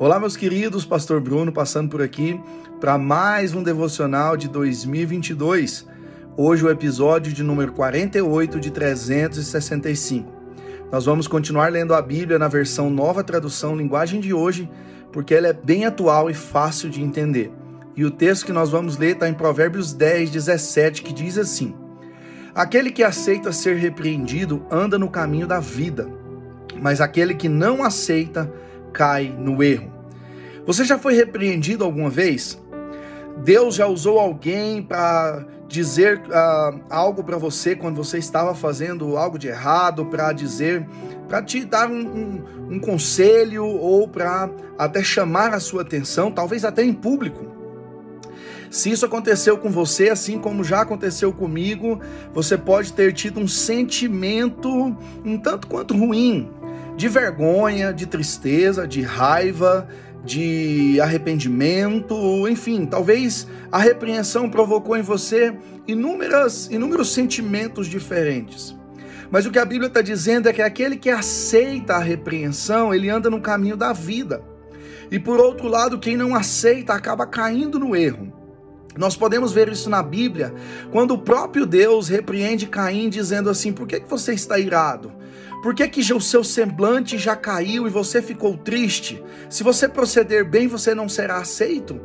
Olá, meus queridos, Pastor Bruno passando por aqui para mais um devocional de 2022. Hoje, o episódio de número 48 de 365. Nós vamos continuar lendo a Bíblia na versão nova tradução linguagem de hoje, porque ela é bem atual e fácil de entender. E o texto que nós vamos ler está em Provérbios 10, 17, que diz assim: Aquele que aceita ser repreendido anda no caminho da vida, mas aquele que não aceita cai no erro. Você já foi repreendido alguma vez? Deus já usou alguém para dizer uh, algo para você quando você estava fazendo algo de errado, para dizer, para te dar um, um, um conselho ou para até chamar a sua atenção, talvez até em público. Se isso aconteceu com você, assim como já aconteceu comigo, você pode ter tido um sentimento um tanto quanto ruim de vergonha, de tristeza, de raiva, de arrependimento, enfim, talvez a repreensão provocou em você inúmeras, inúmeros sentimentos diferentes. Mas o que a Bíblia está dizendo é que aquele que aceita a repreensão, ele anda no caminho da vida. E por outro lado, quem não aceita acaba caindo no erro. Nós podemos ver isso na Bíblia, quando o próprio Deus repreende Caim, dizendo assim: Por que, que você está irado? Por que, que o seu semblante já caiu e você ficou triste? Se você proceder bem, você não será aceito.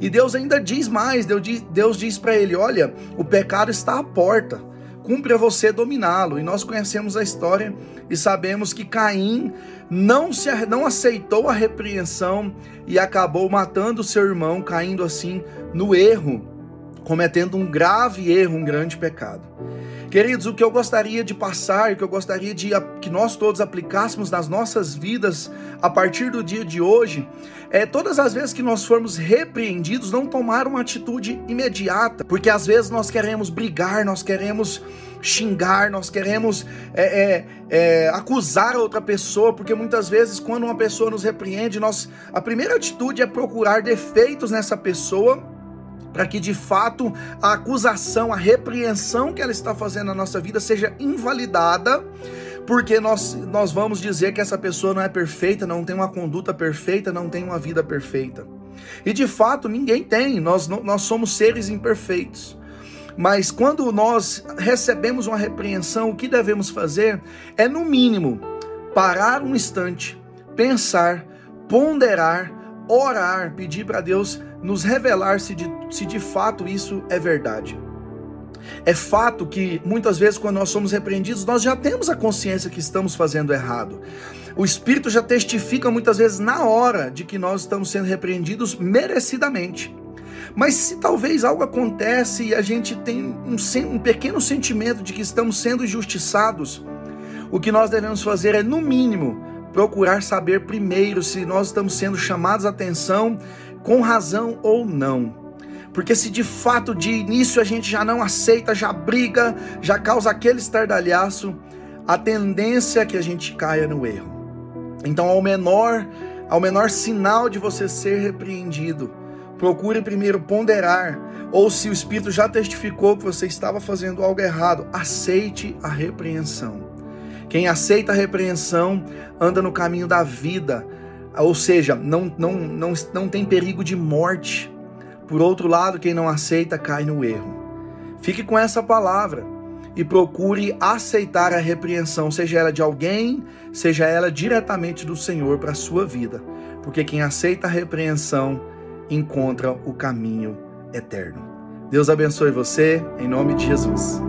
E Deus ainda diz mais: Deus diz, Deus diz para ele: Olha, o pecado está à porta, cumpre a você dominá-lo. E nós conhecemos a história e sabemos que Caim não, se, não aceitou a repreensão e acabou matando seu irmão, caindo assim no erro, cometendo um grave erro, um grande pecado. Queridos, o que eu gostaria de passar, o que eu gostaria de que nós todos aplicássemos nas nossas vidas a partir do dia de hoje, é todas as vezes que nós formos repreendidos, não tomar uma atitude imediata, porque às vezes nós queremos brigar, nós queremos xingar, nós queremos é, é, é, acusar outra pessoa, porque muitas vezes quando uma pessoa nos repreende, nós, a primeira atitude é procurar defeitos nessa pessoa para que de fato a acusação, a repreensão que ela está fazendo na nossa vida seja invalidada, porque nós, nós vamos dizer que essa pessoa não é perfeita, não tem uma conduta perfeita, não tem uma vida perfeita. E de fato ninguém tem, nós, nós somos seres imperfeitos. Mas quando nós recebemos uma repreensão, o que devemos fazer é, no mínimo, parar um instante, pensar, ponderar, orar, pedir para Deus nos revelar se de, se de fato isso é verdade. É fato que muitas vezes, quando nós somos repreendidos, nós já temos a consciência que estamos fazendo errado. O Espírito já testifica muitas vezes na hora de que nós estamos sendo repreendidos merecidamente. Mas se talvez algo acontece e a gente tem um, um pequeno sentimento de que estamos sendo injustiçados, o que nós devemos fazer é, no mínimo, procurar saber primeiro se nós estamos sendo chamados a atenção com razão ou não. Porque se de fato de início a gente já não aceita, já briga, já causa aquele estardalhaço, a tendência é que a gente caia no erro. Então, ao menor, ao menor sinal de você ser repreendido, procure primeiro ponderar, ou se o Espírito já testificou que você estava fazendo algo errado, aceite a repreensão. Quem aceita a repreensão anda no caminho da vida, ou seja, não, não, não, não tem perigo de morte. Por outro lado, quem não aceita cai no erro. Fique com essa palavra e procure aceitar a repreensão, seja ela de alguém, seja ela diretamente do Senhor para a sua vida, porque quem aceita a repreensão encontra o caminho eterno. Deus abençoe você, em nome de Jesus.